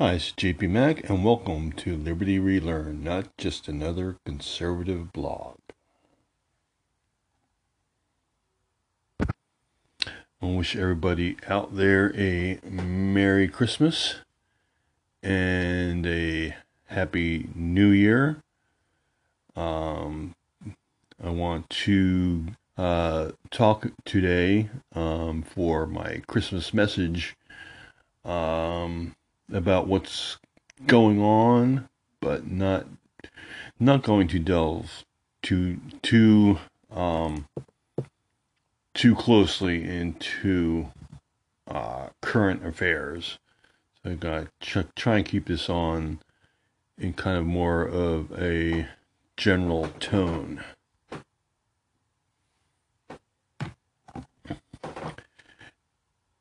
Hi, it's JP Mac, and welcome to Liberty Relearn, not just another conservative blog. I wish everybody out there a Merry Christmas and a Happy New Year. Um, I want to uh, talk today um, for my Christmas message. Um, about what's going on, but not not going to delve too too um, too closely into uh, current affairs. So I got to try and keep this on in kind of more of a general tone.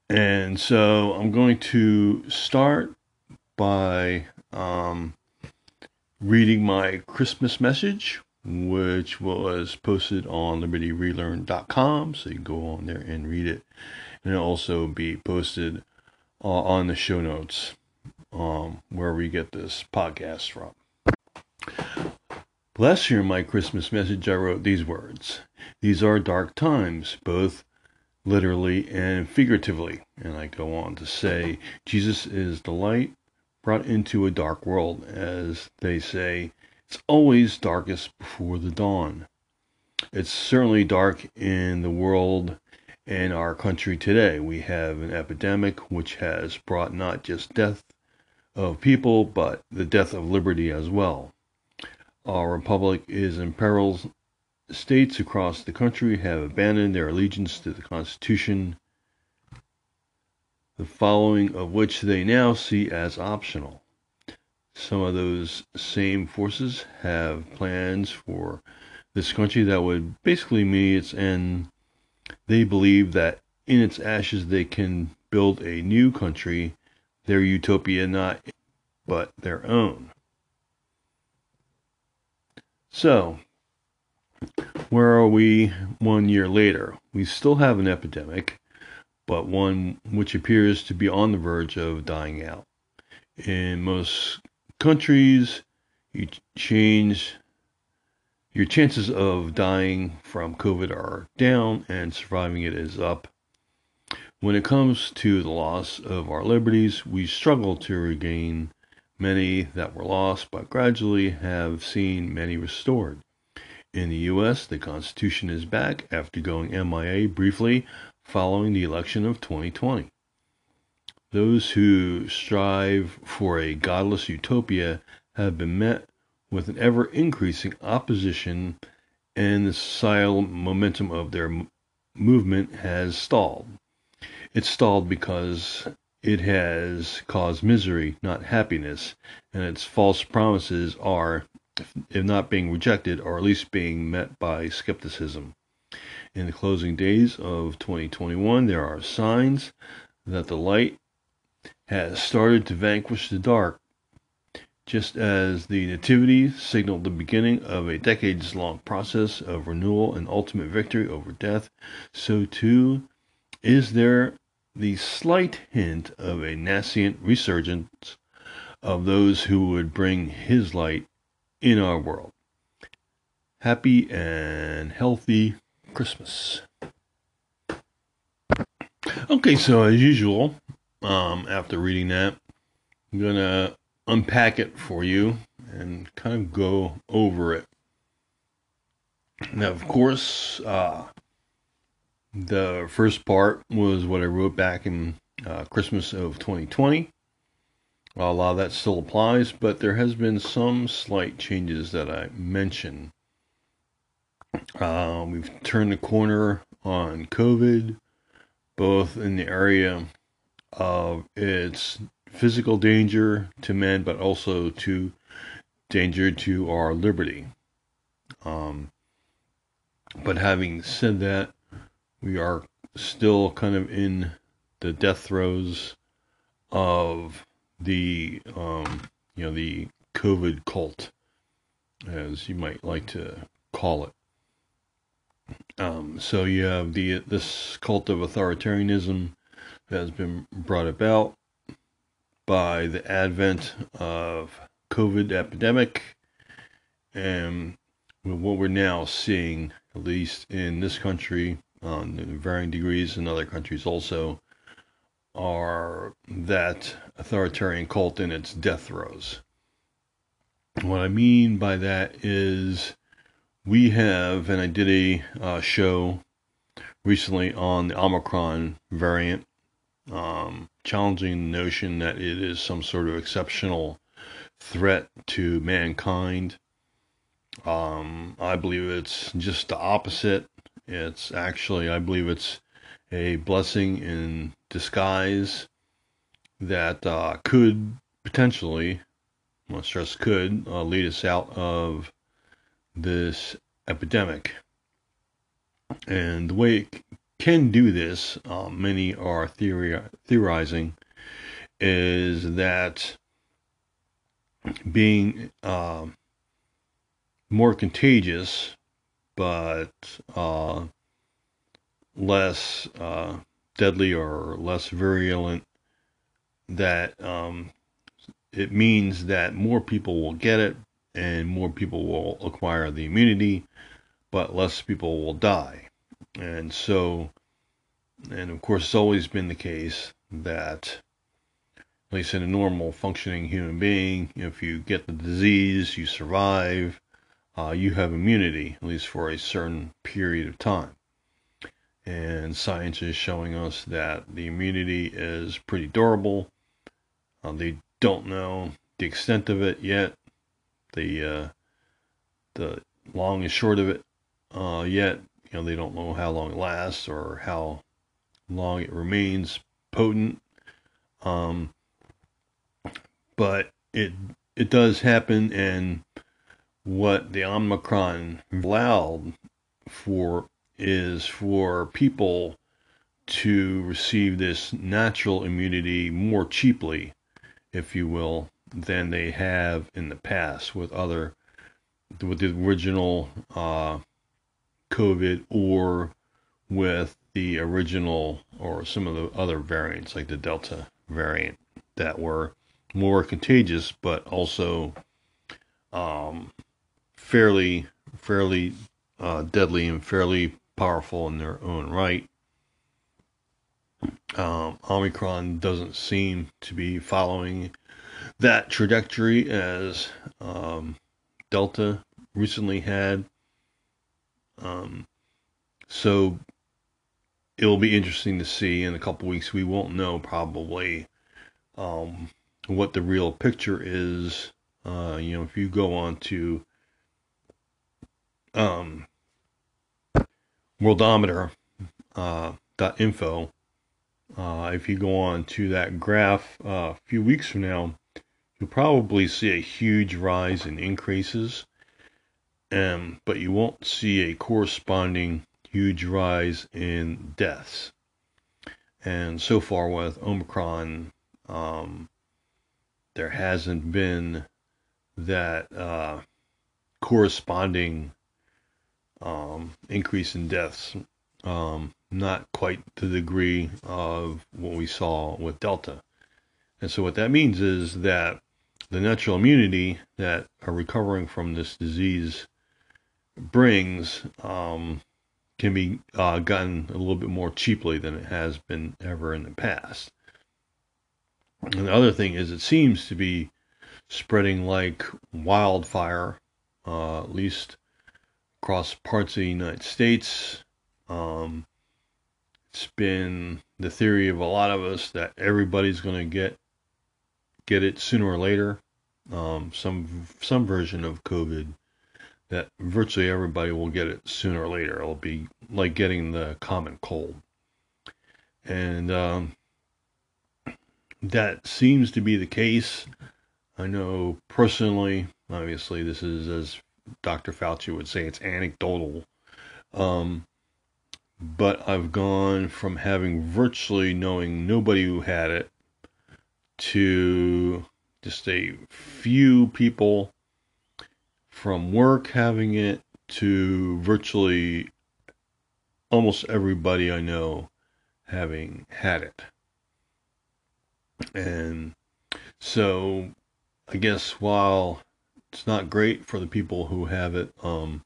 And so I'm going to start by um, reading my Christmas message, which was posted on libertyrelearn.com. So you can go on there and read it. And it'll also be posted uh, on the show notes um, where we get this podcast from. Last year, my Christmas message, I wrote these words These are dark times, both literally and figuratively. And I go on to say, Jesus is the light brought into a dark world. As they say, it's always darkest before the dawn. It's certainly dark in the world and our country today. We have an epidemic which has brought not just death of people, but the death of liberty as well. Our republic is in peril. States across the country have abandoned their allegiance to the Constitution the following of which they now see as optional. Some of those same forces have plans for this country that would basically mean its end. They believe that in its ashes they can build a new country, their utopia not but their own. So, where are we one year later? We still have an epidemic but one which appears to be on the verge of dying out. In most countries, you change your chances of dying from COVID are down and surviving it is up. When it comes to the loss of our liberties, we struggle to regain many that were lost, but gradually have seen many restored. In the U.S., the Constitution is back after going MIA briefly following the election of 2020. Those who strive for a godless utopia have been met with an ever increasing opposition, and the societal momentum of their movement has stalled. It's stalled because it has caused misery, not happiness, and its false promises are, if not being rejected, or at least being met by skepticism. In the closing days of 2021, there are signs that the light has started to vanquish the dark. Just as the Nativity signaled the beginning of a decades long process of renewal and ultimate victory over death, so too is there the slight hint of a nascent resurgence of those who would bring his light in our world. Happy and healthy Christmas. Okay, so as usual, um, after reading that, I'm gonna unpack it for you and kind of go over it. Now, of course, uh, the first part was what I wrote back in uh, Christmas of 2020. A lot of that still applies, but there has been some slight changes that I mentioned uh, we've turned the corner on COVID, both in the area of its physical danger to men, but also to danger to our liberty. Um, but having said that, we are still kind of in the death throes of the um, you know the COVID cult, as you might like to call it. Um, so you have the this cult of authoritarianism that has been brought about by the advent of COVID epidemic and what we're now seeing, at least in this country, on varying degrees in other countries also, are that authoritarian cult in its death throes. What I mean by that is we have, and I did a uh, show recently on the Omicron variant, um, challenging the notion that it is some sort of exceptional threat to mankind. Um, I believe it's just the opposite. It's actually, I believe it's a blessing in disguise that uh, could potentially, I stress could, uh, lead us out of this epidemic. And the way it can do this, uh, many are theori- theorizing, is that being uh, more contagious, but uh, less uh, deadly or less virulent, that um, it means that more people will get it and more people will acquire the immunity, but less people will die. And so, and of course, it's always been the case that, at least in a normal functioning human being, if you get the disease, you survive, uh, you have immunity, at least for a certain period of time. And science is showing us that the immunity is pretty durable. Uh, they don't know the extent of it yet, the uh, the long and short of it uh, yet. You know, they don't know how long it lasts or how long it remains potent. Um, but it it does happen, and what the Omicron allowed for is for people to receive this natural immunity more cheaply, if you will, than they have in the past with other with the original uh, COVID or with the original or some of the other variants like the Delta variant that were more contagious but also um, fairly fairly uh, deadly and fairly powerful in their own right. Um, Omicron doesn't seem to be following that trajectory as um, Delta recently had. Um, so it'll be interesting to see in a couple weeks. We won't know probably um, what the real picture is. Uh, you know, if you go on to um, worldometer uh, uh, if you go on to that graph uh, a few weeks from now, you'll probably see a huge rise in increases, um, but you won't see a corresponding huge rise in deaths. And so far with Omicron, um, there hasn't been that uh, corresponding um, increase in deaths. Um, not quite the degree of what we saw with Delta. And so, what that means is that the natural immunity that are recovering from this disease brings um, can be uh, gotten a little bit more cheaply than it has been ever in the past. And the other thing is, it seems to be spreading like wildfire, uh, at least across parts of the United States. Um, it's been the theory of a lot of us that everybody's going to get get it sooner or later. Um, some some version of COVID that virtually everybody will get it sooner or later. It'll be like getting the common cold, and um, that seems to be the case. I know personally. Obviously, this is as Dr. Fauci would say it's anecdotal. Um, but I've gone from having virtually knowing nobody who had it to just a few people from work having it to virtually almost everybody I know having had it. And So I guess while it's not great for the people who have it, um,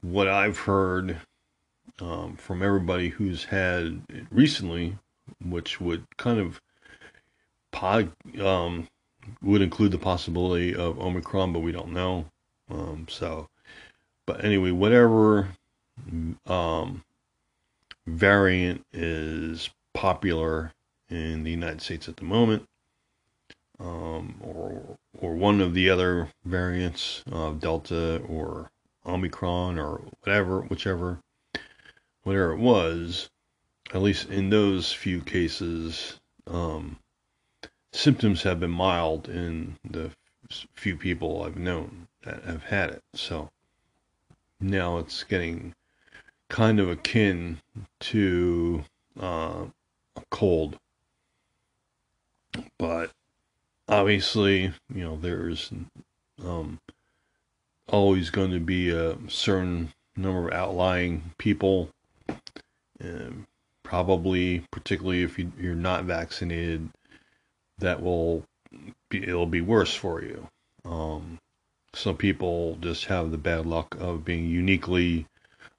what I've heard um, from everybody who's had it recently, which would kind of pod, um, would include the possibility of Omicron, but we don't know. Um, so, but anyway, whatever um, variant is popular in the United States at the moment, um, or or one of the other variants of Delta or Omicron or whatever, whichever, whatever it was, at least in those few cases, um, symptoms have been mild in the few people I've known that have had it. So now it's getting kind of akin to uh, a cold. But obviously, you know, there's um, always going to be a certain number of outlying people. And probably, particularly if you, you're not vaccinated, that will be, it'll be worse for you. Um, some people just have the bad luck of being uniquely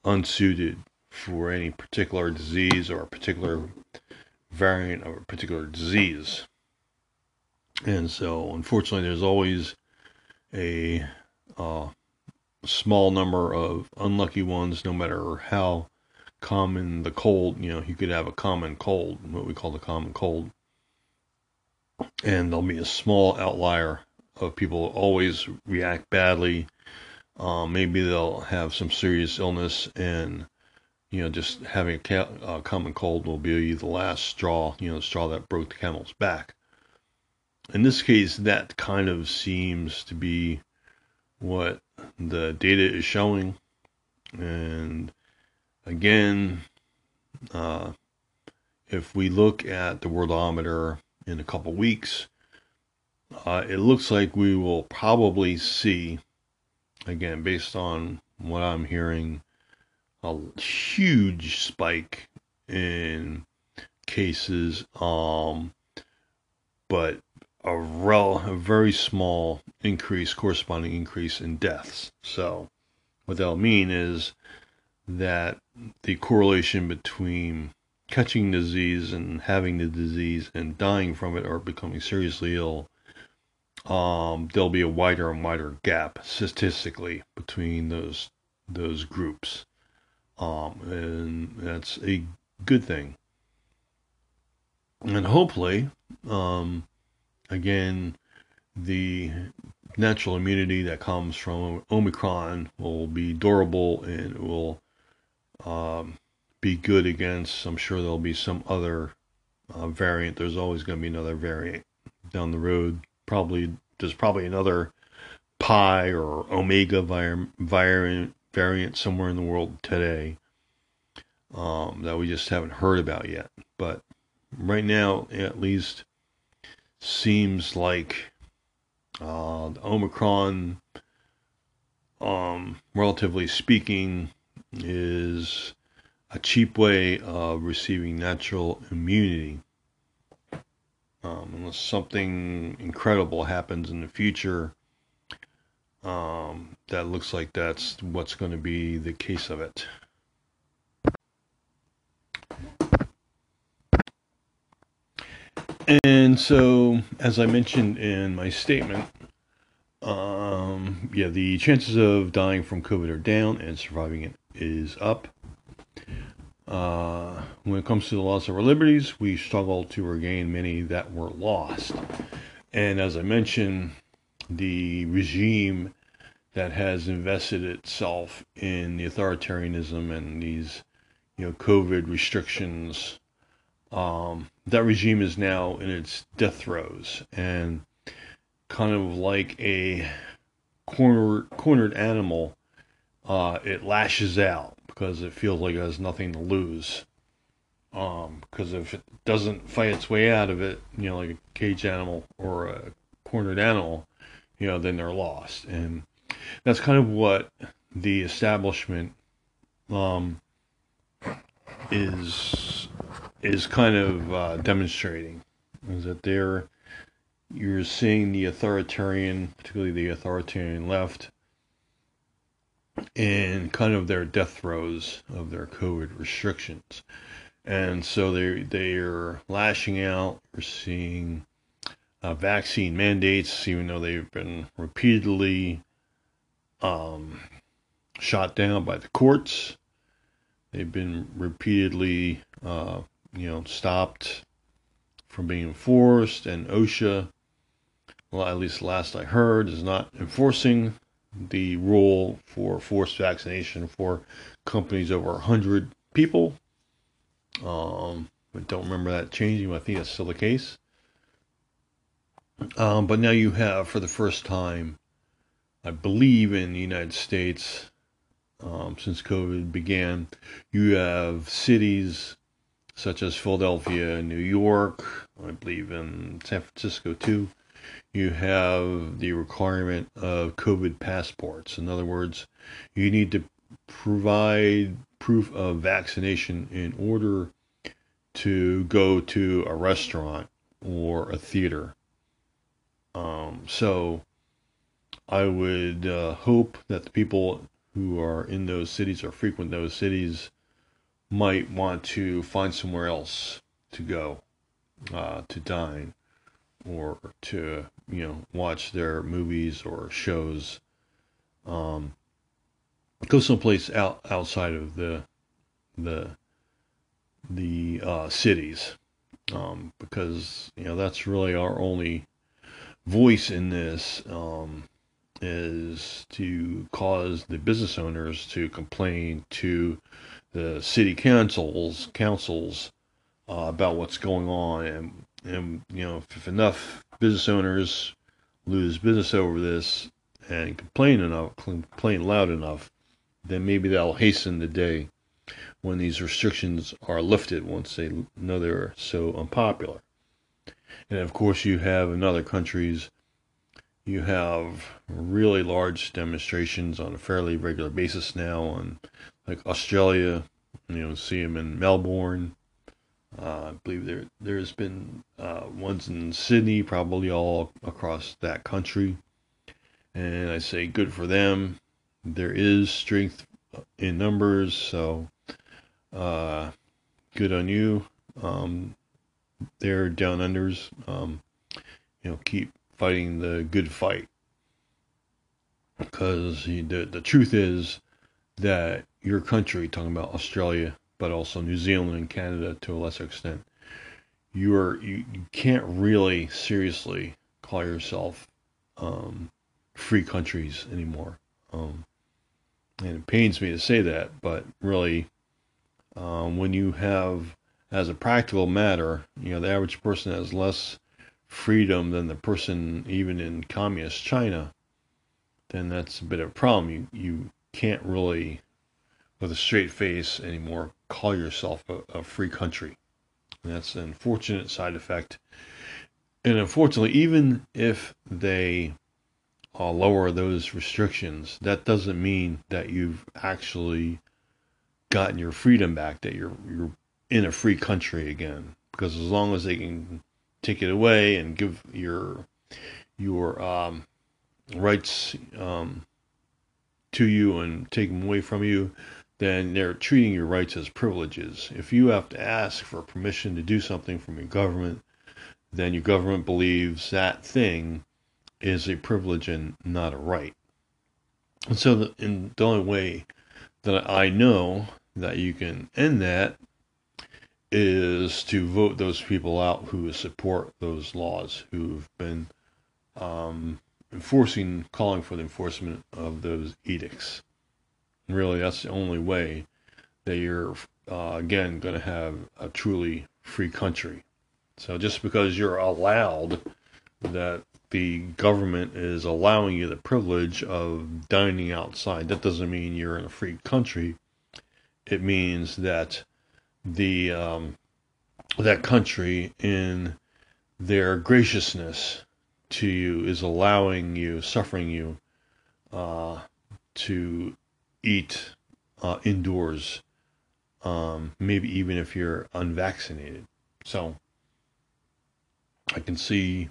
unsuited for any particular disease or a particular variant of a particular disease. And so, unfortunately, there's always a uh, small number of unlucky ones, no matter how common the cold, you know, you could have a common cold, what we call the common cold. And there'll be a small outlier of people always react badly. Um, maybe they'll have some serious illness, and you know, just having a ca- uh, common cold will be the last straw. You know, the straw that broke the camel's back. In this case, that kind of seems to be what the data is showing, and again, uh, if we look at the worldometer in a couple weeks, uh, it looks like we will probably see, again, based on what I'm hearing, a huge spike in cases, um, but a, rel- a very small increase, corresponding increase in deaths. So, what that'll mean is that the correlation between catching disease and having the disease and dying from it or becoming seriously ill um, there'll be a wider and wider gap statistically between those those groups, um, and that's a good thing. And hopefully, um, again, the natural immunity that comes from Omicron will be durable and will um, be good against. I'm sure there'll be some other uh, variant. There's always going to be another variant down the road probably there's probably another pi or omega variant variant somewhere in the world today um, that we just haven't heard about yet. But right now, at least, seems like uh, the Omicron, um, relatively speaking, is a cheap way of receiving natural immunity um, unless something incredible happens in the future, um, that looks like that's what's going to be the case of it. And so, as I mentioned in my statement, um, yeah, the chances of dying from COVID are down and surviving it is up. Uh, when it comes to the loss of our liberties, we struggle to regain many that were lost. And as I mentioned, the regime that has invested itself in the authoritarianism and these, you know, COVID restrictions, um, that regime is now in its death throes and kind of like a cornered cornered animal, uh, it lashes out because it feels like it has nothing to lose. Um, because if it doesn't fight its way out of it, you know, like a cage animal or a cornered animal, you know, then they're lost. And that's kind of what the establishment um, is is kind of uh, demonstrating is that they're you're seeing the authoritarian, particularly the authoritarian left, in kind of their death throes of their COVID restrictions. And so they they are lashing out. We're seeing uh, vaccine mandates, even though they've been repeatedly um, shot down by the courts. They've been repeatedly, uh, you know, stopped from being enforced, and OSHA, well, at least last I heard, is not enforcing the rule for forced vaccination for companies over 100 people. Um, I don't remember that changing, I think that's still the case. Um, but now you have, for the first time, I believe in the United States, um, since COVID began, you have cities such as Philadelphia, New York, I believe in San Francisco too. You have the requirement of COVID passports. In other words, you need to provide proof of vaccination in order to go to a restaurant or a theater. Um, so I would uh, hope that the people who are in those cities or frequent those cities might want to find somewhere else to go uh, to dine or to you know watch their movies or shows um, go someplace out outside of the the the uh, cities um, because you know that's really our only voice in this um, is to cause the business owners to complain to the city councils councils uh, about what's going on and and you know if, if enough business owners lose business over this and complain enough complain loud enough then maybe that'll hasten the day when these restrictions are lifted once they know they're so unpopular and of course you have in other countries you have really large demonstrations on a fairly regular basis now on like Australia, you know, see them in Melbourne. Uh, I believe there there's been uh, ones in Sydney, probably all across that country, and I say good for them. There is strength in numbers, so uh, good on you. Um, they're down unders. Um, you know, keep fighting the good fight. Because the, the truth is that your country, talking about Australia, but also New Zealand and Canada to a lesser extent, you are you, you can't really seriously call yourself um, free countries anymore. Um, and it pains me to say that, but really, um, when you have, as a practical matter, you know, the average person has less freedom than the person even in communist China, then that's a bit of a problem. You you can't really, with a straight face anymore, call yourself a, a free country. And that's an unfortunate side effect. And unfortunately, even if they uh, lower those restrictions, that doesn't mean that you've actually gotten your freedom back, that you're you're in a free country again. Because as long as they can take it away and give your your um, rights um, to you and take them away from you, then they're treating your rights as privileges. If you have to ask for permission to do something from your government, then your government believes that thing is a privilege and not a right. And so, the, in the only way that I know that you can end that is to vote those people out who support those laws, who've been um, enforcing, calling for the enforcement of those edicts. Really, that's the only way that you're, uh, again, going to have a truly free country. So just because you're allowed that the government is allowing you the privilege of dining outside, that doesn't mean you're in a free country. It means that the um, that country in their graciousness to you is allowing you, suffering you, uh, to eat uh, indoors, um, maybe even if you're unvaccinated. So I can see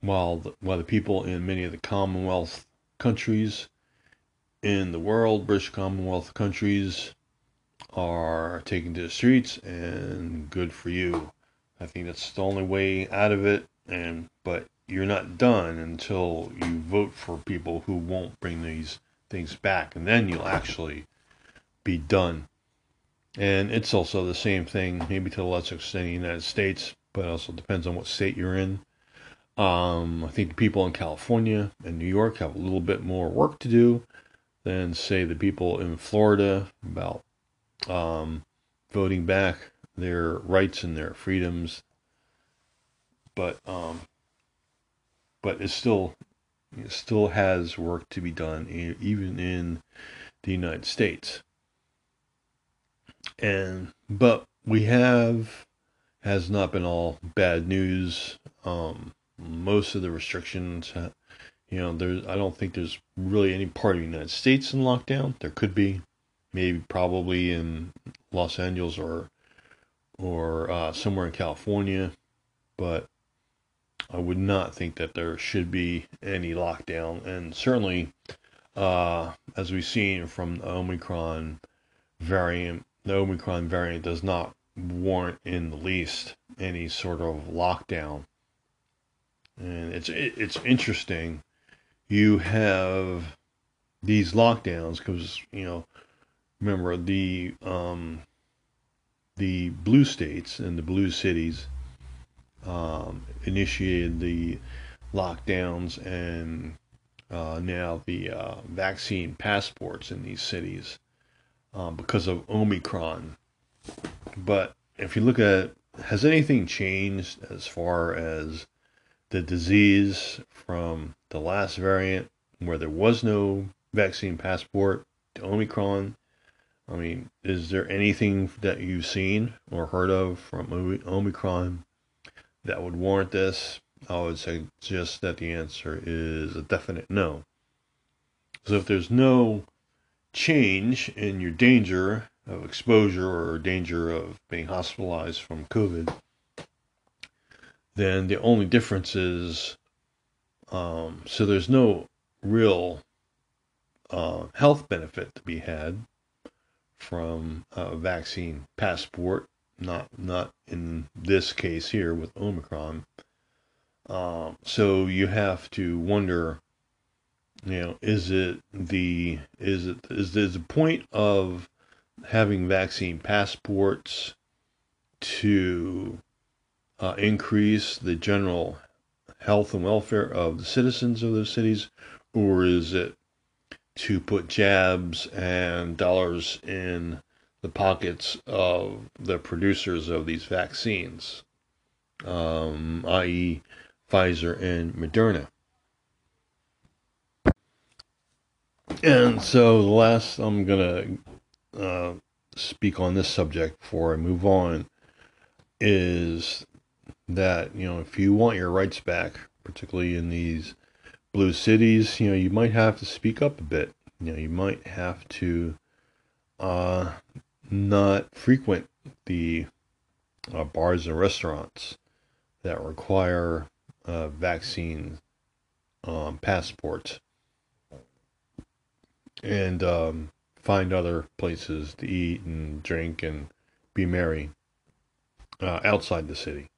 while the, while the people in many of the Commonwealth countries in the world, British Commonwealth countries, are taking to the streets, and good for you. I think that's the only way out of it. And but you're not done until you vote for people who won't bring these things back, and then you'll actually be done. And it's also the same thing, maybe to a lesser extent in the United States, but also depends on what state you're in. Um, I think the people in California and New York have a little bit more work to do than, say, the people in Florida about um, voting back their rights and their freedoms. But um, but it still still has work to be done, even in the United States. And but we have has not been all bad news. Um, most of the restrictions, you know, there's I don't think there's really any part of the United States in lockdown. There could be, maybe probably in Los Angeles or or uh, somewhere in California, but I would not think that there should be any lockdown. And certainly, uh, as we've seen from the Omicron variant, the Omicron variant does not warrant in the least any sort of lockdown. And it's it's interesting. You have these lockdowns because you know remember the um, the blue states and the blue cities um, initiated the lockdowns and uh, now the uh, vaccine passports in these cities um, because of Omicron. But if you look at has anything changed as far as the disease from the last variant where there was no vaccine passport to Omicron I mean, is there anything that you've seen or heard of from Omicron that would warrant this? I would suggest that the answer is a definite no. So if there's no change in your danger of exposure or danger of being hospitalized from COVID, then the only difference is um, so there's no real uh, health benefit to be had from a vaccine passport, not not in this case here with Omicron. Um, so you have to wonder, you know, is it the is it is the point of having vaccine passports to uh, increase the general health and welfare of the citizens of those cities, or is it to put jabs and dollars in the pockets of the producers of these vaccines, um, i.e., Pfizer and Moderna. And so, the last I'm going to uh, speak on this subject before I move on is that, you know, if you want your rights back, particularly in these blue cities, you know, you might have to speak up a bit. You know, you might have to uh, not frequent the uh, bars and restaurants that require uh, vaccine um, passports and um, find other places to eat and drink and be merry uh, outside the city.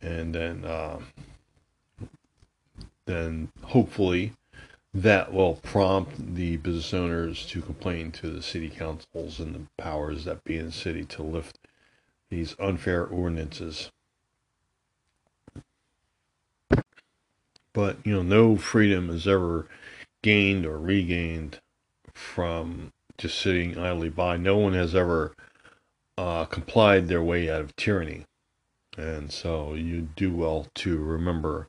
And then uh, then hopefully that will prompt the business owners to complain to the city councils and the powers that be in the city to lift these unfair ordinances. But, you know, no freedom is ever gained or regained from just sitting idly by. No one has ever uh, complied their way out of tyranny. And so you do well to remember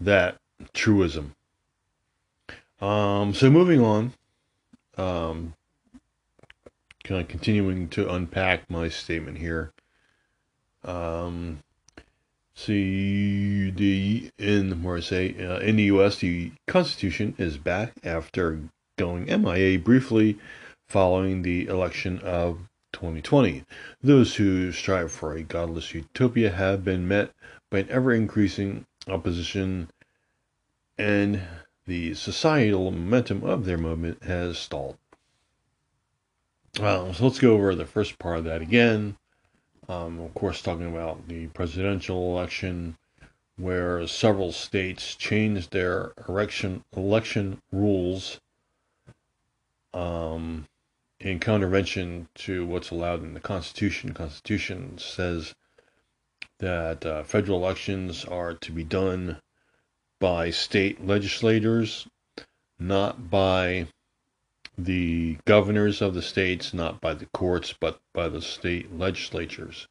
that truism. Um, so moving on, um, kind of continuing to unpack my statement here. Um, see the in where I say uh, in the U.S. the Constitution is back after going MIA briefly following the election of 2020. Those who strive for a godless utopia have been met by an ever increasing opposition and the societal momentum of their movement has stalled. Well, so let's go over the first part of that again. Um, of course, talking about the presidential election, where several states changed their election election rules um, in contravention to what's allowed in the Constitution. The Constitution says that uh, federal elections are to be done by state legislators, not by the governors of the states, not by the courts, but by the state legislatures.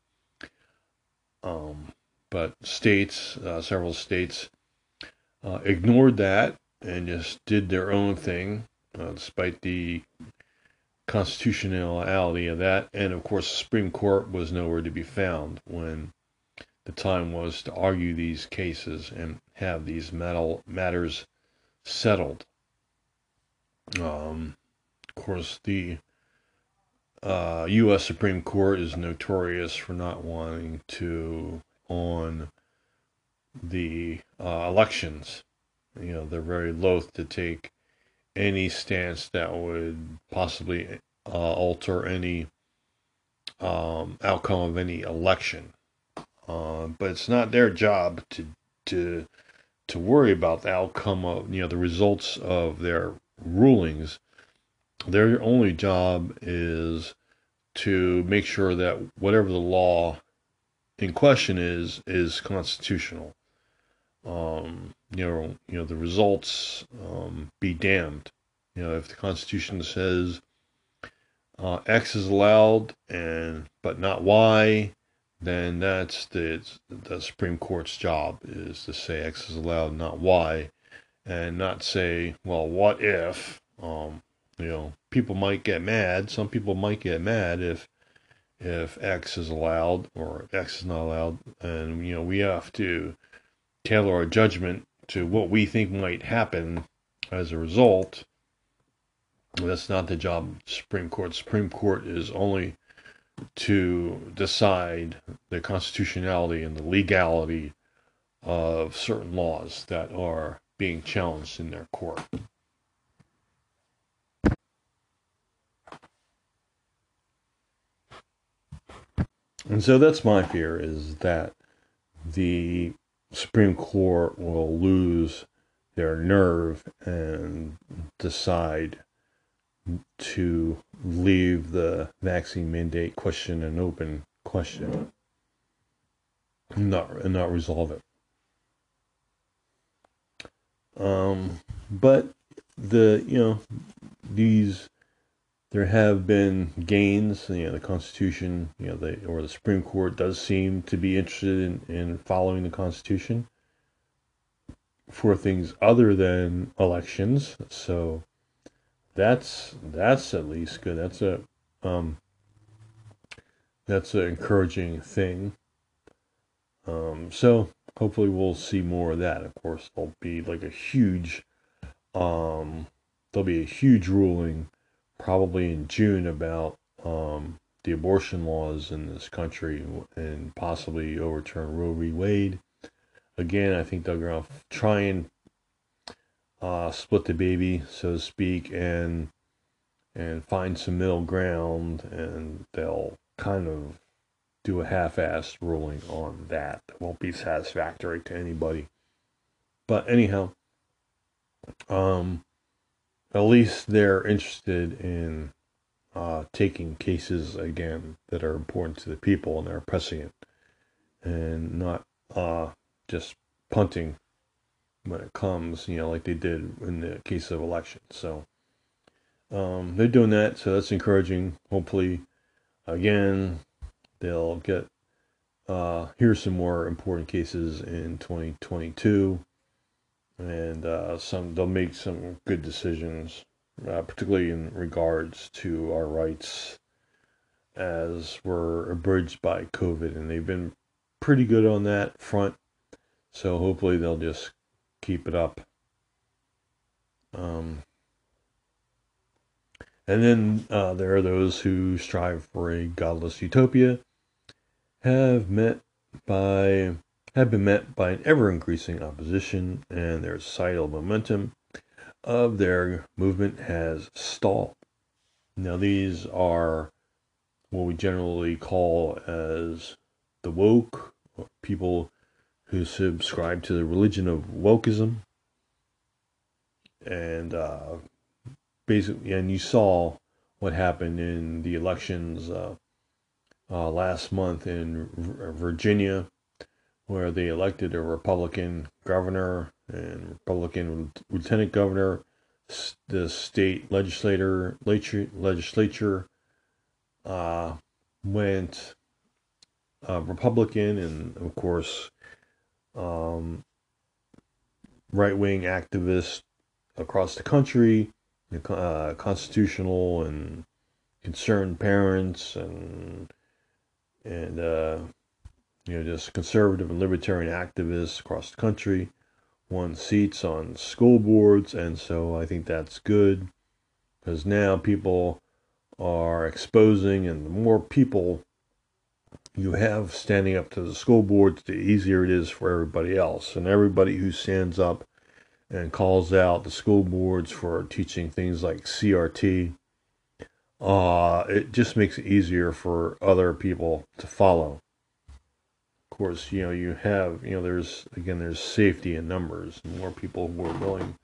Um, but states, uh, several states, uh, ignored that and just did their own thing, uh, despite the constitutionality of that. And of course, the Supreme Court was nowhere to be found when the time was to argue these cases and have these metal matters settled. Um, of course, the uh, U.S. Supreme Court is notorious for not wanting to on the uh, elections. You know, they're very loath to take any stance that would possibly uh, alter any um, outcome of any election. Uh, but it's not their job to to to worry about the outcome of you know the results of their rulings. Their only job is to make sure that whatever the law in question is is constitutional. Um, you know, you know the results um, be damned. You know, if the Constitution says uh, X is allowed and but not Y, then that's the the Supreme Court's job is to say X is allowed, not Y, and not say, well, what if? Um, you know, people might get mad. Some people might get mad if if X is allowed or X is not allowed, and you know we have to tailor our judgment to what we think might happen as a result. That's not the job of the Supreme Court. Supreme Court is only to decide the constitutionality and the legality of certain laws that are being challenged in their court. And so that's my fear is that the Supreme Court will lose their nerve and decide to leave the vaccine mandate question an open question and not and not resolve it. Um, but the you know these there have been gains. You know, the Constitution, you know, the or the Supreme Court does seem to be interested in, in following the Constitution for things other than elections. So that's that's at least good. That's a um, that's an encouraging thing. Um, so hopefully we'll see more of that. Of course, there'll be like a huge um, there'll be a huge ruling probably in June about um, the abortion laws in this country and possibly overturn Roe v. Wade. Again, I think they're going to try and uh, split the baby, so to speak, and and find some middle ground, and they'll kind of do a half-assed ruling on that. That won't be satisfactory to anybody. But anyhow, um, at least they're interested in uh, taking cases again that are important to the people and they're pressing it and not uh, just punting when it comes, you know, like they did in the case of elections. So um, they're doing that, so that's encouraging. Hopefully, again, they'll get uh, some more important cases in 2022 and uh, some they'll make some good decisions, uh, particularly in regards to our rights as we're abridged by COVID, and they've been pretty good on that front. So hopefully they'll just keep it up. Um, and then uh, there are those who strive for a godless utopia, have met by have been met by an ever increasing opposition, and their societal momentum of their movement has stalled. Now, these are what we generally call as the woke, people who subscribe to the religion of wokeism. And uh, basically, and you saw what happened in the elections uh, uh, last month in Virginia, where they elected a Republican governor and Republican lieutenant governor. The state legislator legislature uh, went uh, Republican, and of course, um, right wing activists across the country, uh, constitutional and concerned parents, and and uh, you know just conservative and libertarian activists across the country won seats on school boards, and so I think that's good because now people are exposing, and the more people you have standing up to the school boards, the easier it is for everybody else. And everybody who stands up and calls out the school boards for teaching things like CRT, uh, it just makes it easier for other people to follow. Of course, you know, you have, you know, there's, again, there's safety in numbers. More people who are willing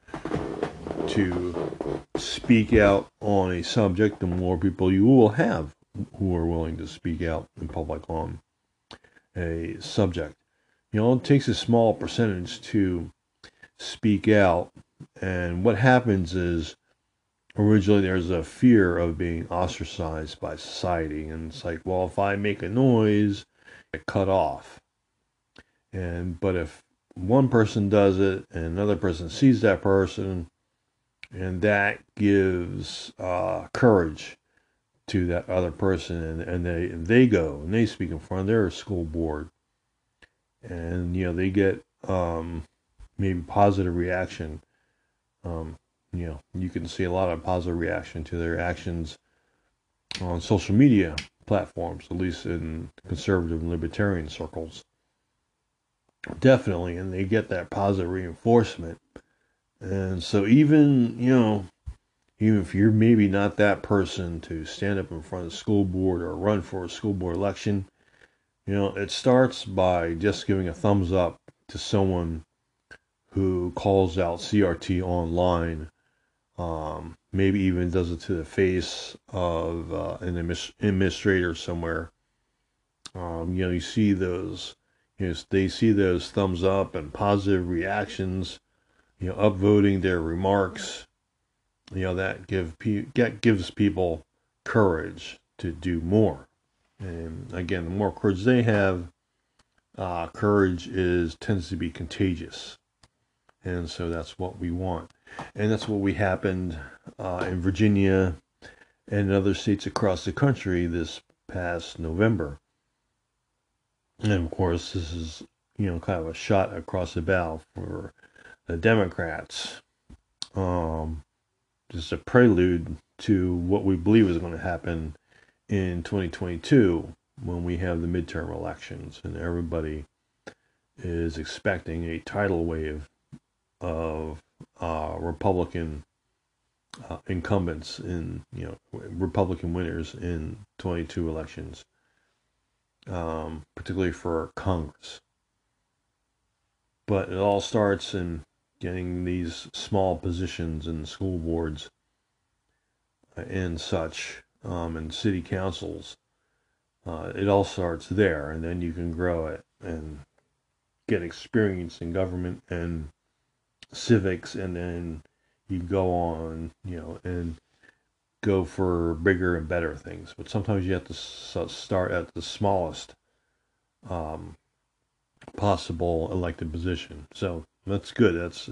to speak out on a subject, the more people you will have who are willing to speak out in public on a subject. You know, it takes a small percentage to speak out, and what happens is originally there's a fear of being ostracized by society, and it's like, well, if I make a noise, I get cut off. And but if one person does it and another person sees that person and that gives uh, courage to that other person and, and they they go and they speak in front of their school board. And you know they get um, maybe positive reaction. Um, you know you can see a lot of positive reaction to their actions on social media platforms at least in conservative and libertarian circles. Definitely and they get that positive reinforcement. And so even, you know, even if you're maybe not that person to stand up in front of the school board or run for a school board election, you know, it starts by just giving a thumbs up to someone who calls out CRT online. Um, maybe even does it to the face of uh, an administrator somewhere. Um, you know, you see those, you know, they see those thumbs up and positive reactions you know, upvoting their remarks, you know, that give get gives people courage to do more. And again, the more courage they have, uh, courage is tends to be contagious, and so that's what we want, and that's what we happened uh, in Virginia and other states across the country this past November. And of course, this is you know kind of a shot across the bow for the Democrats. Um, just a prelude to what we believe is going to happen in 2022 when we have the midterm elections and everybody is expecting a tidal wave of uh, Republican uh, incumbents in you know Republican winners in 22 elections, um, particularly for Congress. But it all starts in getting these small positions in school boards and such, um, and city councils. Uh, it all starts there, and then you can grow it and get experience in government and civics, and then you go on, you know, and go for bigger and better things. But sometimes you have to start at the smallest um, possible elected position. So that's good. That's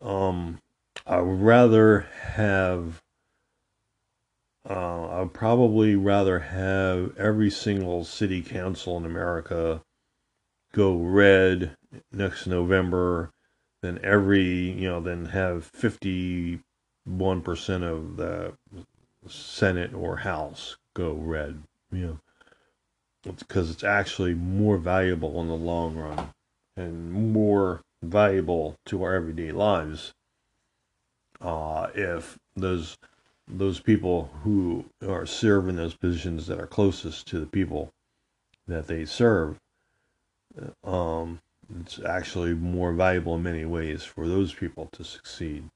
um I would rather have uh, I would probably rather have every single city council in America go red next November than every, you know, than have 51% of the Senate or House go red, you know, because it's actually more valuable in the long run and more valuable to our everyday lives uh, if those those people who are serving those positions that are closest to the people that they serve um, it's actually more valuable in many ways for those people to succeed.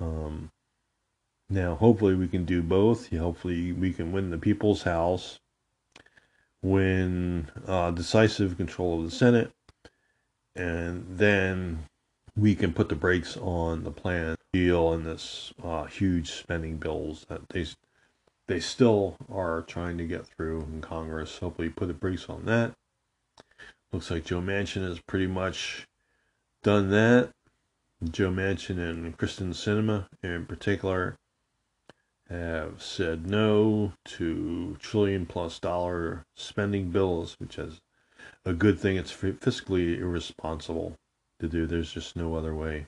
Um, now hopefully we can do both. Hopefully we can win the people's house win uh, decisive control of the senate and then we can put the brakes on the plan deal and this uh, huge spending bills that they they still are trying to get through in Congress. Hopefully, put the brakes on that. Looks like Joe Manchin has pretty much done that. Joe Manchin and Kyrsten Sinema, in particular, have said no to trillion plus dollar spending bills, which is a good thing. It's fiscally irresponsible to do. There's just no other way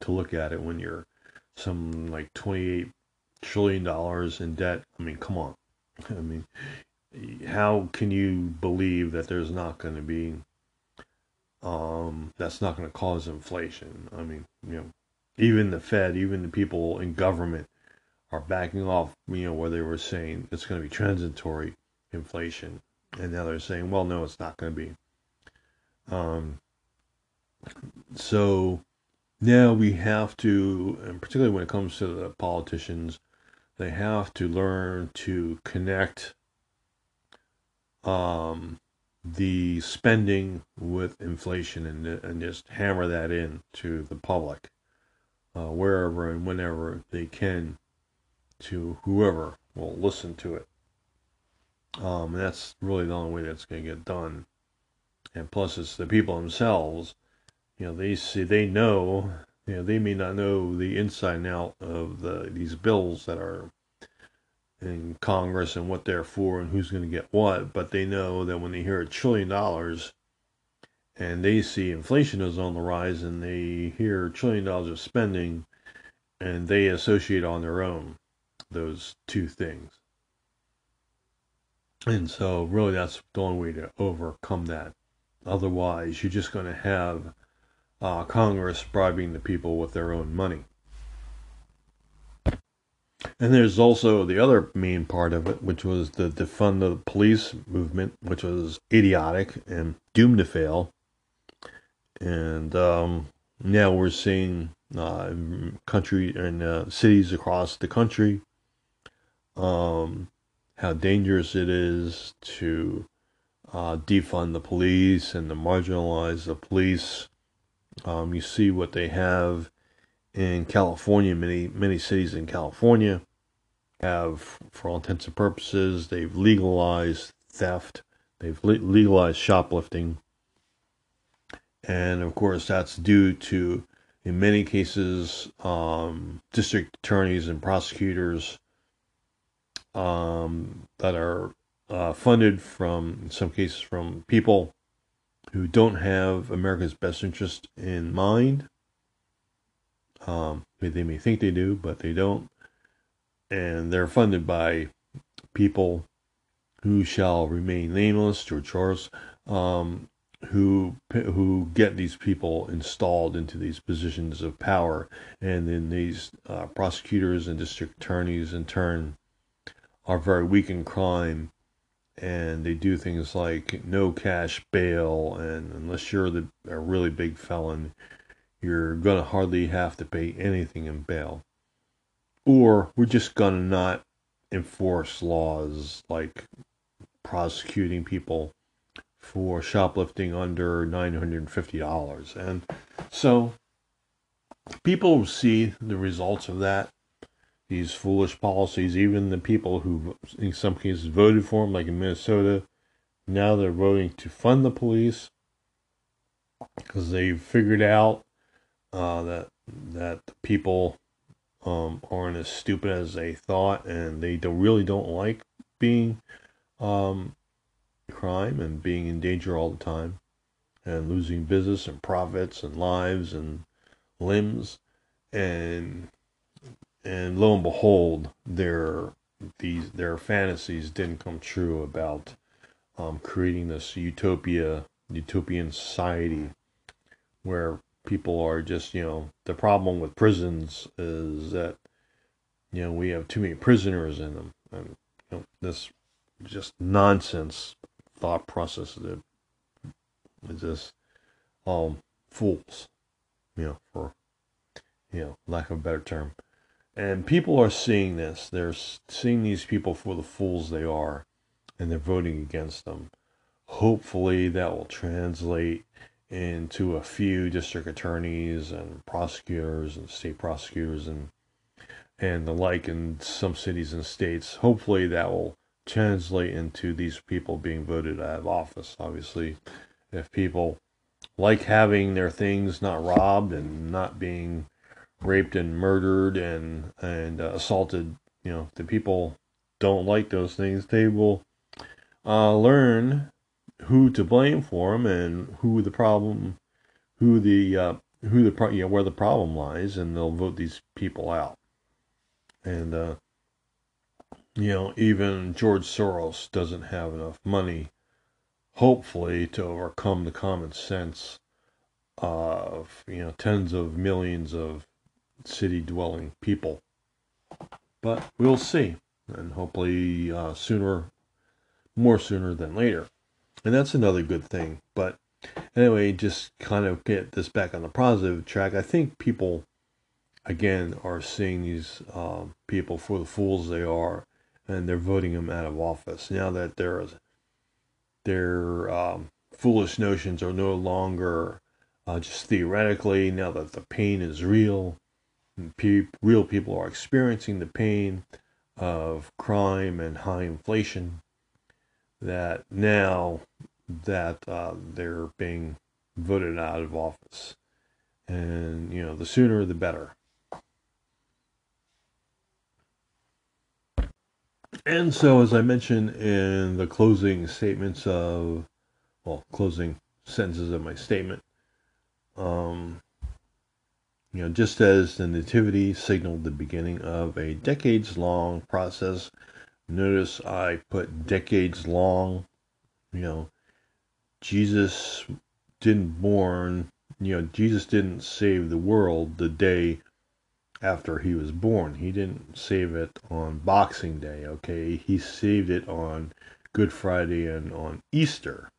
to look at it when you're some like 28 trillion dollars in debt. I mean, come on. I mean, how can you believe that there's not going to be um that's not going to cause inflation? I mean, you know, even the Fed, even the people in government are backing off, you know, where they were saying it's going to be transitory inflation and now they're saying, well, no, it's not going to be. Um, so now we have to, and particularly when it comes to the politicians, they have to learn to connect um, the spending with inflation and, and just hammer that in to the public uh, wherever and whenever they can to whoever will listen to it. Um, that's really the only way that's going to get done. And plus, it's the people themselves. You know, they see, they know. You know, they may not know the inside and out of the these bills that are in Congress and what they're for and who's going to get what, but they know that when they hear a trillion dollars and they see inflation is on the rise and they hear a trillion dollars of spending and they associate on their own those two things. And so, really, that's the only way to overcome that. Otherwise, you're just going to have uh, Congress bribing the people with their own money. And there's also the other main part of it, which was the defund the police movement, which was idiotic and doomed to fail. And um, now we're seeing uh, country and uh, cities across the country um, how dangerous it is to uh, defund the police and to marginalize the police. Um, you see what they have in California. Many many cities in California have, for all intents and purposes, they've legalized theft. They've le- legalized shoplifting, and of course that's due to, in many cases, um, district attorneys and prosecutors um, that are uh, funded from, in some cases, from people who don't have America's best interest in mind. Um, they may think they do, but they don't. And they're funded by people who shall remain nameless, George Soros, um, who who get these people installed into these positions of power, and then these uh, prosecutors and district attorneys in turn are very weak in crime and they do things like no cash bail and unless you're the, a really big felon you're gonna hardly have to pay anything in bail. Or we're just gonna not enforce laws like prosecuting people for shoplifting under $950 and so people see the results of that these foolish policies. Even the people who, in some cases, voted for them, like in Minnesota, now they're voting to fund the police because they've figured out uh, that that the people um, aren't as stupid as they thought, and they don't, really don't like being um, crime and being in danger all the time, and losing business and profits and lives and limbs, and and lo and behold, their these their fantasies didn't come true about um, creating this utopia utopian society where people are just, you know, the problem with prisons is that, you know, we have too many prisoners in them. And, you know, this just nonsense thought process that is just all fools, you know, for, you know, lack of a better term. And people are seeing this. They're seeing these people for the fools they are, and they're voting against them. Hopefully, that will translate into a few district attorneys and prosecutors and state prosecutors and and the like in some cities and states. Hopefully, that will translate into these people being voted out of office. Obviously, if people like having their things not robbed and not being raped and murdered and and uh, assaulted. You know, the people don't like those things. They will uh, learn who to blame for them and who the problem, who the uh, who the pro- you know, where the problem lies, and they'll vote these people out. And uh, you know, even George Soros doesn't have enough money, hopefully, to overcome the common sense of you know tens of millions of city dwelling people. But we'll see, and hopefully uh, sooner, more sooner than later. And that's another good thing. But anyway, just kind of get this back on the positive track. I think people, again, are seeing these um, people for the fools they are, and they're voting them out of office now that their their um, foolish notions are no longer uh, just theoretically. Now that the pain is real, real people are experiencing the pain of crime and high inflation that now that uh, they're being voted out of office. And you know the sooner the better. And so as i mentioned in the closing statements of well closing sentences of my statement um, you know, just as the Nativity signaled the beginning of a decades long process, notice I put decades long, you know, Jesus didn't born, you know, Jesus didn't save the world the day after he was born. He didn't save it on Boxing Day, okay? He saved it on Good Friday and on Easter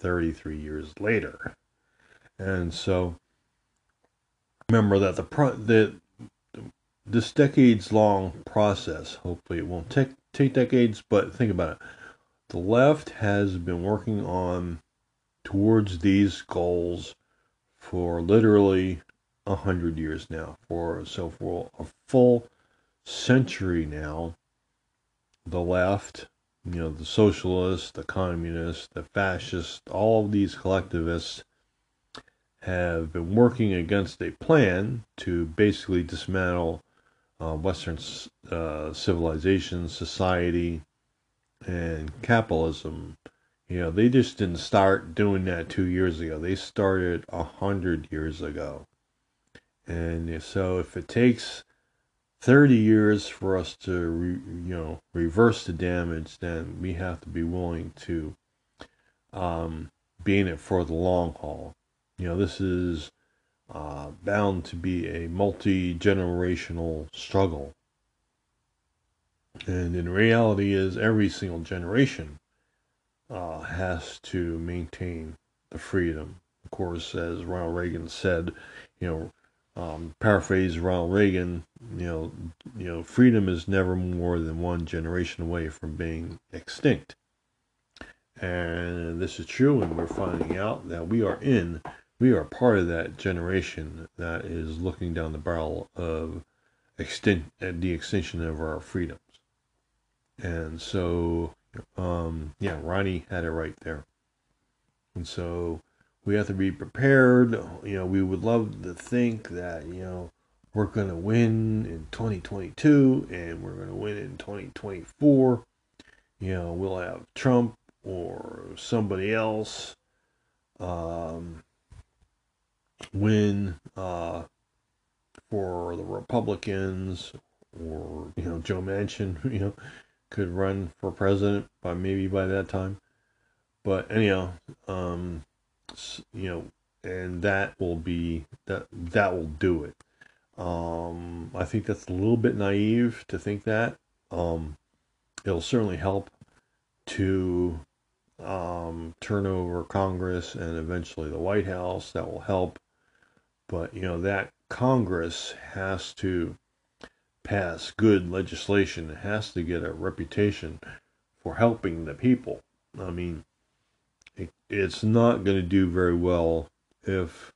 33 years later. And so remember that the pro- this decades long process hopefully it won't take take decades but think about it. The left has been working on towards these goals for literally a hundred years now for so for a full century now. The left you know the socialists the communists the fascists all of these collectivists have been working against a plan to basically dismantle uh, Western uh, civilization, society, and capitalism. You know, they just didn't start doing that two years ago. They started a hundred years ago. And so if it takes 30 years for us to, re, you know, reverse the damage, then we have to be willing to um, be in it for the long haul. You know, this is uh, bound to be a multi generational struggle. And in reality, is every single generation uh, has to maintain the freedom. Of course, as Ronald Reagan said, you know, um, paraphrase Ronald Reagan, you know, you know, freedom is never more than one generation away from being extinct. And this is true, and we're finding out that we are in we are part of that generation that is looking down the barrel of extent the extension of our freedoms. And so, um, yeah, Ronnie had it right there. And so we have to be prepared. You know, we would love to think that, you know, we're going to win in 2022 and we're going to win in 2024. You know, we'll have Trump or somebody else. Um, win uh, for the Republicans or you know Joe Manchin, you know, could run for president by maybe by that time. But anyhow, um, you know, and that will be that that will do it. Um, I think that's a little bit naive to think that. Um, it'll certainly help to um, turn over Congress and eventually the White House. That will help. But, you know, that Congress has to pass good legislation, it has to get a reputation for helping the people. I mean, it, it's not going to do very well if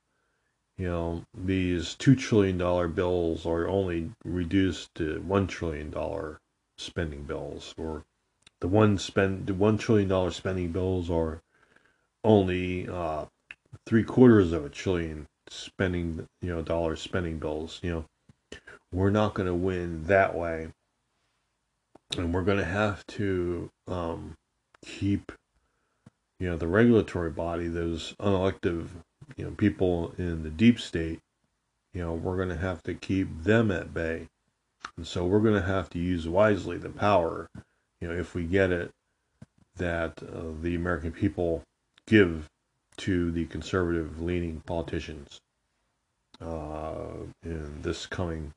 you know these two trillion dollar bills are only reduced to one trillion dollar spending bills, or the one spend the one trillion dollar spending bills are only uh, three quarters of a trillion spending you know dollars spending bills. You know, we're not going to win that way, and we're going to have to um, keep you know the regulatory body, those unelective, you know people in the deep state. You know, we're going to have to keep them at bay and so we're going to have to use wisely the power, you know, if we get it, that uh, the American people give to the conservative leaning politicians uh, in this coming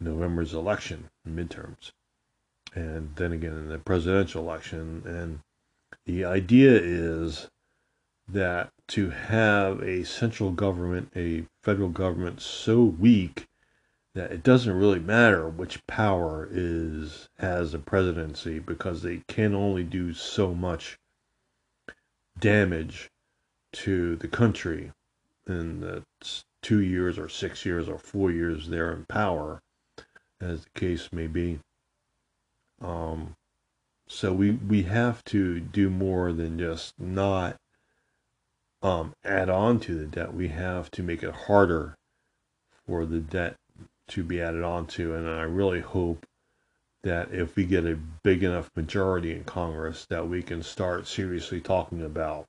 November's election, midterms, and then again in the presidential election. And the idea is that to have a central government, a federal government so weak that it doesn't really matter which power is has a presidency because they can only do so much damage to the country in the two years or six years or four years they're in power, as the case may be. Um, so we we have to do more than just not um, add on to the debt. We have to make it harder for the debt to be added on to. And I really hope that if we get a big enough majority in Congress, that we can start seriously talking about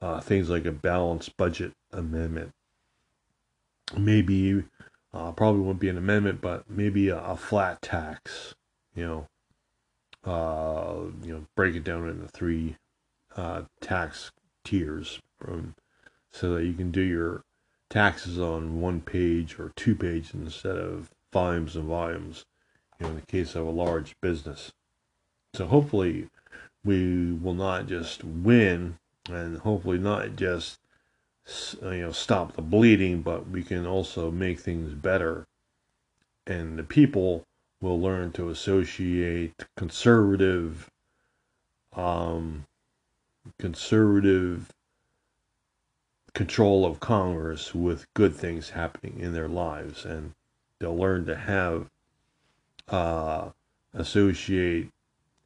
uh, things like a balanced budget amendment. Maybe, uh, probably won't be an amendment, but maybe a, a flat tax. You know, uh, you know, break it down into three uh, tax tiers, from, so that you can do your taxes on one page or two pages instead of volumes and volumes, you know, in the case of a large business. So hopefully we will not just win and hopefully not just you know stop the bleeding, but we can also make things better. And the people will learn to associate conservative um, conservative control of Congress with good things happening in their lives, and they'll learn to have uh, associate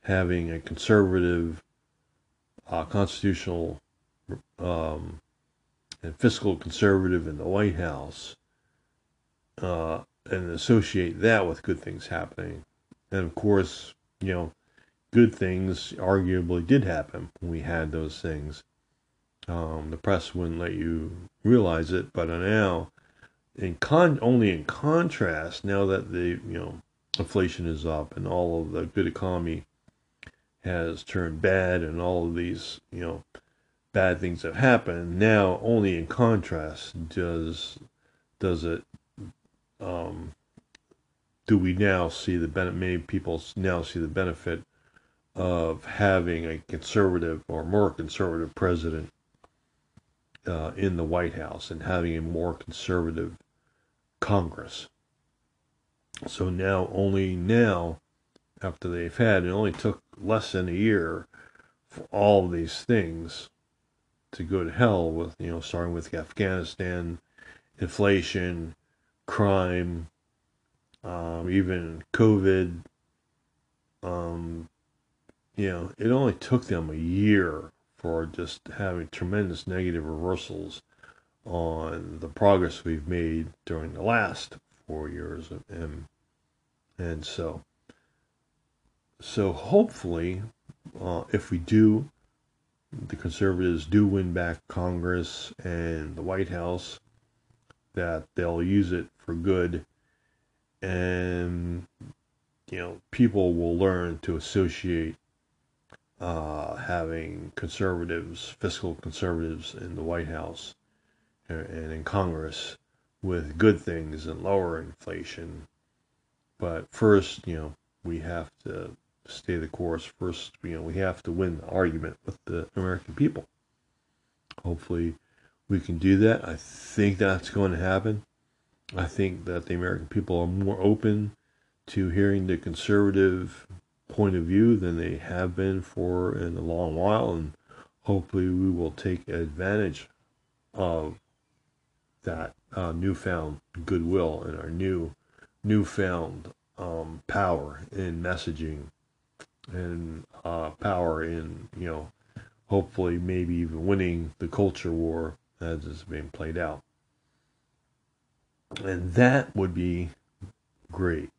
having a conservative, uh, constitutional, um, and fiscal conservative in the White House, uh, and associate that with good things happening. And of course, you know, good things arguably did happen when we had those things. Um, the press wouldn't let you realize it, but now, in con only in contrast, now that the you know inflation is up and all of the good economy has turned bad and all of these you know bad things have happened, now only in contrast does does it um, do we now see the benefit? Many people now see the benefit of having a conservative or more conservative president uh, in the White House and having a more conservative Congress. So now, only now, after they've had, it only took less than a year for all of these things to go to hell with, you know, starting with Afghanistan, inflation, crime, um, even COVID. Um, you know, it only took them a year for just having tremendous negative reversals on the progress we've made during the last four years and and so so hopefully uh, if we do the conservatives do win back congress and the white house that they'll use it for good and you know people will learn to associate uh, having conservatives, fiscal conservatives in the White House and in Congress with good things and lower inflation. But first, you know, we have to stay the course. First, you know, we have to win the argument with the American people. Hopefully, we can do that. I think that's going to happen. I think that the American people are more open to hearing the conservative point of view than they have been for in a long while, and hopefully we will take advantage of that uh, newfound goodwill and our new newfound um, power in messaging and uh, power in you know hopefully maybe even winning the culture war as it's being played out and that would be great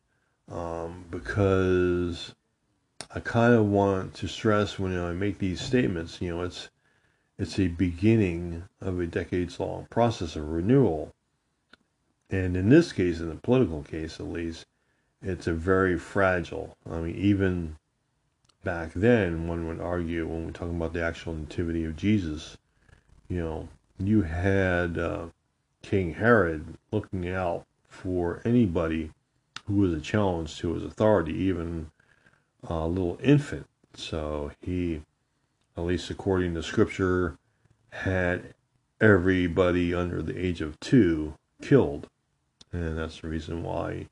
um, because I kind of want to stress when I make these statements, you know, it's it's a beginning of a decades long process of renewal. And in this case, in the political case at least, it's a very fragile. I mean, even back then, one would argue when we're talking about the actual nativity of Jesus, you know, you had uh, King Herod looking out for anybody who was a challenge to his authority, even a little infant. So he, at least according to scripture, had everybody under the age of two killed. And that's the reason why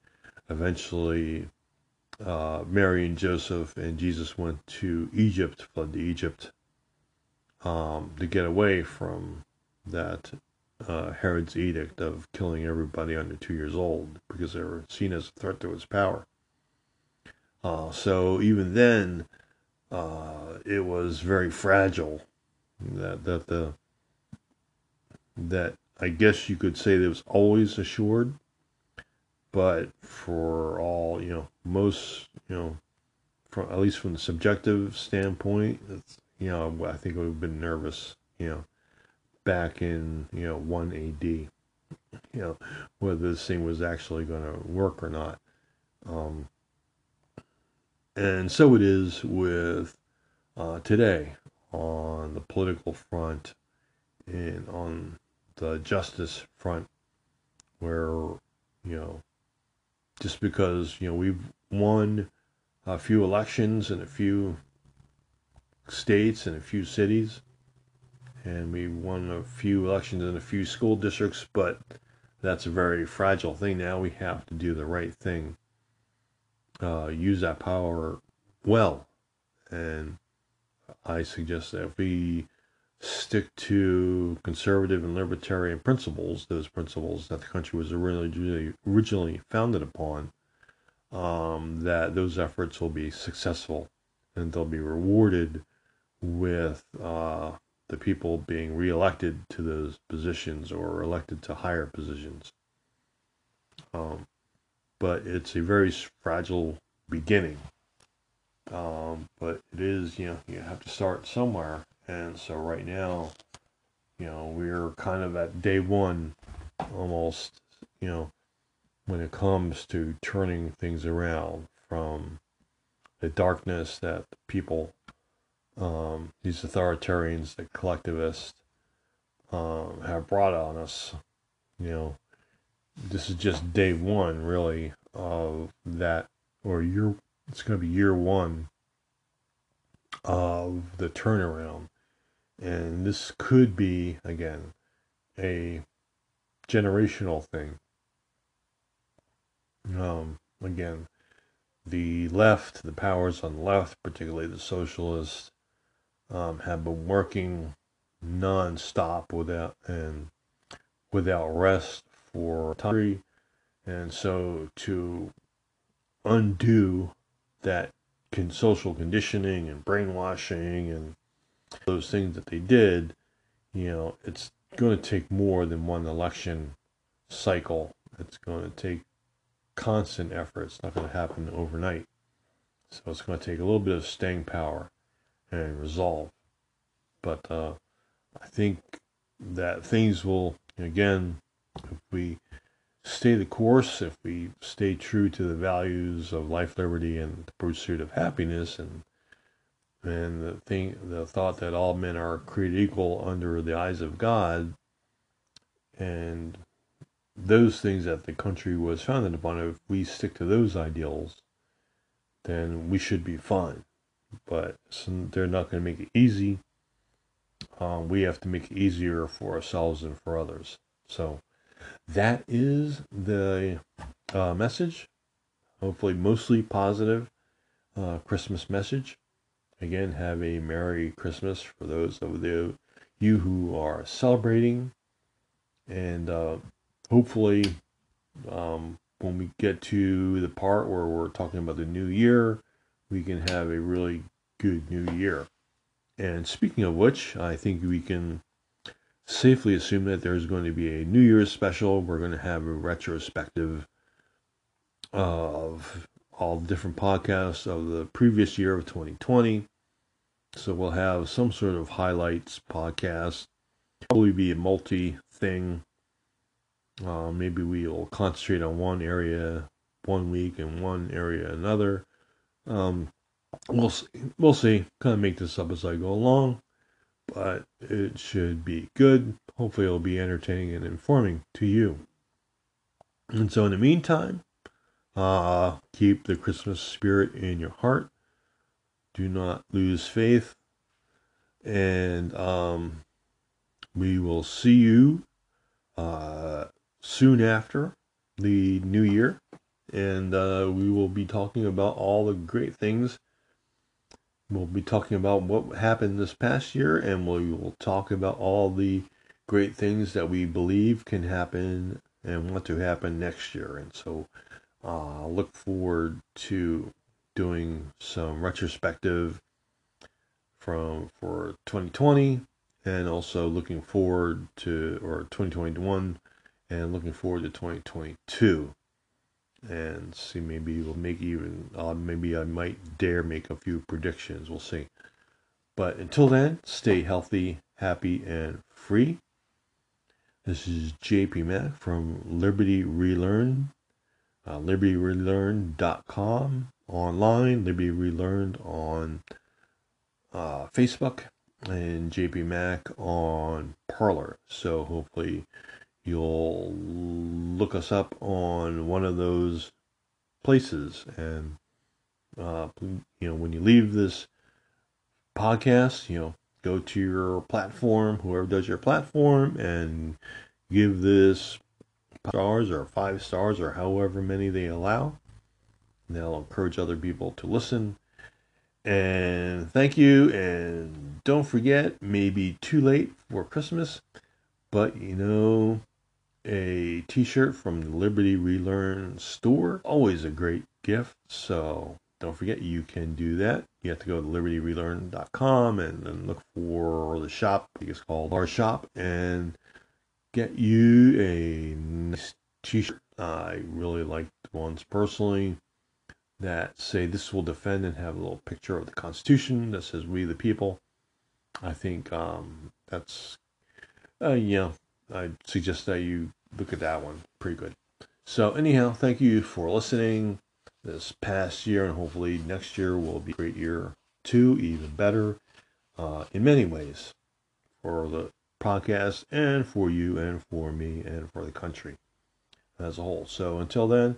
eventually uh, Mary and Joseph and Jesus went to Egypt, fled to Egypt um, to get away from that uh, Herod's edict of killing everybody under two years old because they were seen as a threat to his power. Uh, so even then, uh, it was very fragile. That that the that I guess you could say that was always assured, but for all you know, most you know, from at least from the subjective standpoint, it's you know, I think have been nervous, you know, back in you know one AD, you know, whether this thing was actually going to work or not. Um, and so it is with uh, today on the political front and on the justice front, where, you know, just because, you know, we've won a few elections in a few states and a few cities, and we won a few elections in a few school districts, but that's a very fragile thing. Now we have to do the right thing uh, use that power well. And I suggest that if we stick to conservative and libertarian principles, those principles that the country was originally originally founded upon, um, that those efforts will be successful and they'll be rewarded with uh, the people being reelected to those positions or elected to higher positions. Um, but it's a very fragile beginning. Um, but it is, you know, you have to start somewhere. And so right now, you know, we're kind of at day one almost, you know, when it comes to turning things around from the darkness that people, um, these authoritarians, the collectivists, um, have brought on us, you know, this is just day one, really, of that, or year. It's going to be year one of the turnaround, and this could be again a generational thing. Um, again, the left, the powers on the left, particularly the socialists, um, have been working non-stop without and without rest for time. And so to undo that social conditioning and brainwashing and those things that they did, you know, it's going to take more than one election cycle. It's going to take constant effort. It's not going to happen overnight. So it's going to take a little bit of staying power and resolve. But uh, I think that things will, again, if we stay the course, if we stay true to the values of life, liberty, and the pursuit of happiness, and and the thing, the thought that all men are created equal under the eyes of God, and those things that the country was founded upon, if we stick to those ideals, then we should be fine. But they're not going to make it easy. Um, we have to make it easier for ourselves and for others. So that is the uh, message. Hopefully, mostly positive uh, Christmas message. Again, have a Merry Christmas for those of the, you who are celebrating. And uh, hopefully, um, when we get to the part where we're talking about the new year, we can have a really good new year. And speaking of which, I think we can safely assume that there's going to be a New Year's special. We're going to have a retrospective of all the different podcasts of the previous year of 2020. So we'll have some sort of highlights podcast. Probably be a multi thing. Uh, maybe we'll concentrate on one area one week and one area another. Um, we'll see. We'll see. Kind of make this up as I go along, but it should be good. Hopefully, it'll be entertaining and informing to you. And so, in the meantime, uh, keep the Christmas spirit in your heart. Do not lose faith. And um, we will see you uh, soon after the new year. And uh, we will be talking about all the great things. We'll be talking about what happened this past year, and we will talk about all the great things that we believe can happen and want to happen next year. And so, uh, look forward to doing some retrospective from for 2020 and also looking forward to or 2021 and looking forward to 2022 and see maybe we'll make even uh, maybe I might dare make a few predictions. We'll see. But until then stay healthy happy and free. This is JP Mac from Liberty Relearn uh, libertyrelearn.com online, Liberty Relearned on uh, Facebook, and JP Mac on Parler. So hopefully you'll look us up on one of those places. And, uh, you know, when you leave this podcast, you know, go to your platform, whoever does your platform, and give this stars or five stars or however many they allow. They'll encourage other people to listen. And thank you. And don't forget, maybe too late for Christmas, but you know, a t shirt from the Liberty Relearn store, always a great gift. So don't forget, you can do that. You have to go to libertyrelearn.com and then look for the shop. I think it's called our shop. And get you a nice t-shirt. I really like the ones personally that say this will defend and have a little picture of the Constitution that says we the people. I think um, that's, uh, yeah, I suggest that you look at that one. Pretty good. So anyhow, thank you for listening this past year, and hopefully next year will be a great year too, even better uh, in many ways for the podcast and for you and for me and for the country as a whole. So until then,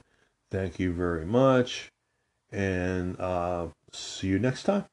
thank you very much and uh, see you next time.